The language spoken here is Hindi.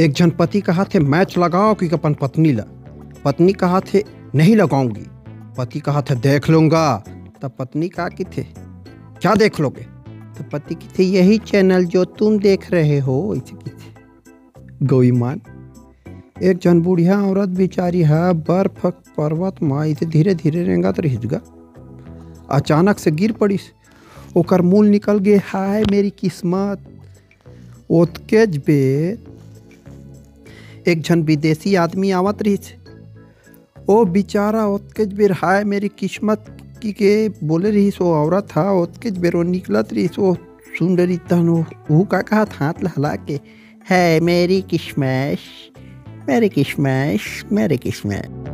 एक जन पति कहा थे, मैच लगाओ कि अपन पत्नी ला पत्नी कहा थे, नहीं लगाऊँगी। पति कहा था, देख लूँगा। तब पत्नी कहा कि थे, क्या देख लोगे? तो पति की थे, यही चैनल जो तुम देख रहे हो। ऐसे की थे गौईमान एक जन बुढ़िया औरत बिचारी है, बर्फ़, पर्वत, माँ, इसे धीरे धीरे रेंगत रही अचानक से गिर पड़ी ओकर मूल निकल गए, हाय मेरी किस्मत, ओतकेज बेर एक झन विदेशी आदमी आवत रही ओ बेचारा ओतकेज बेर, हाय मेरी किस्मत की के बोले रही वो औरत था ओतकेज बेर वो निकलत रही वो सुन रही वो का कहा हाथ लहला के है मेरी किस्मत मेरी किस्मत मेरी किस्मत